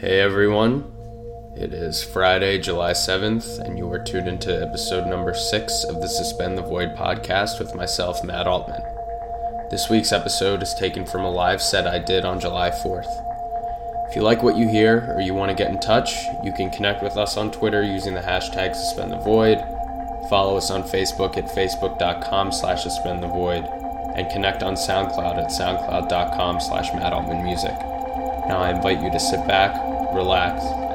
Hey everyone, it is Friday, July 7th, and you are tuned into episode number 6 of the Suspend the Void podcast with myself, Matt Altman. This week's episode is taken from a live set I did on July 4th. If you like what you hear or you want to get in touch, you can connect with us on Twitter using the hashtag Suspend the Void, follow us on Facebook at facebook.com slash suspend the void, and connect on SoundCloud at soundcloud.com slash Matt Altman Music. Now I invite you to sit back, relax,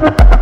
Ha ha ha!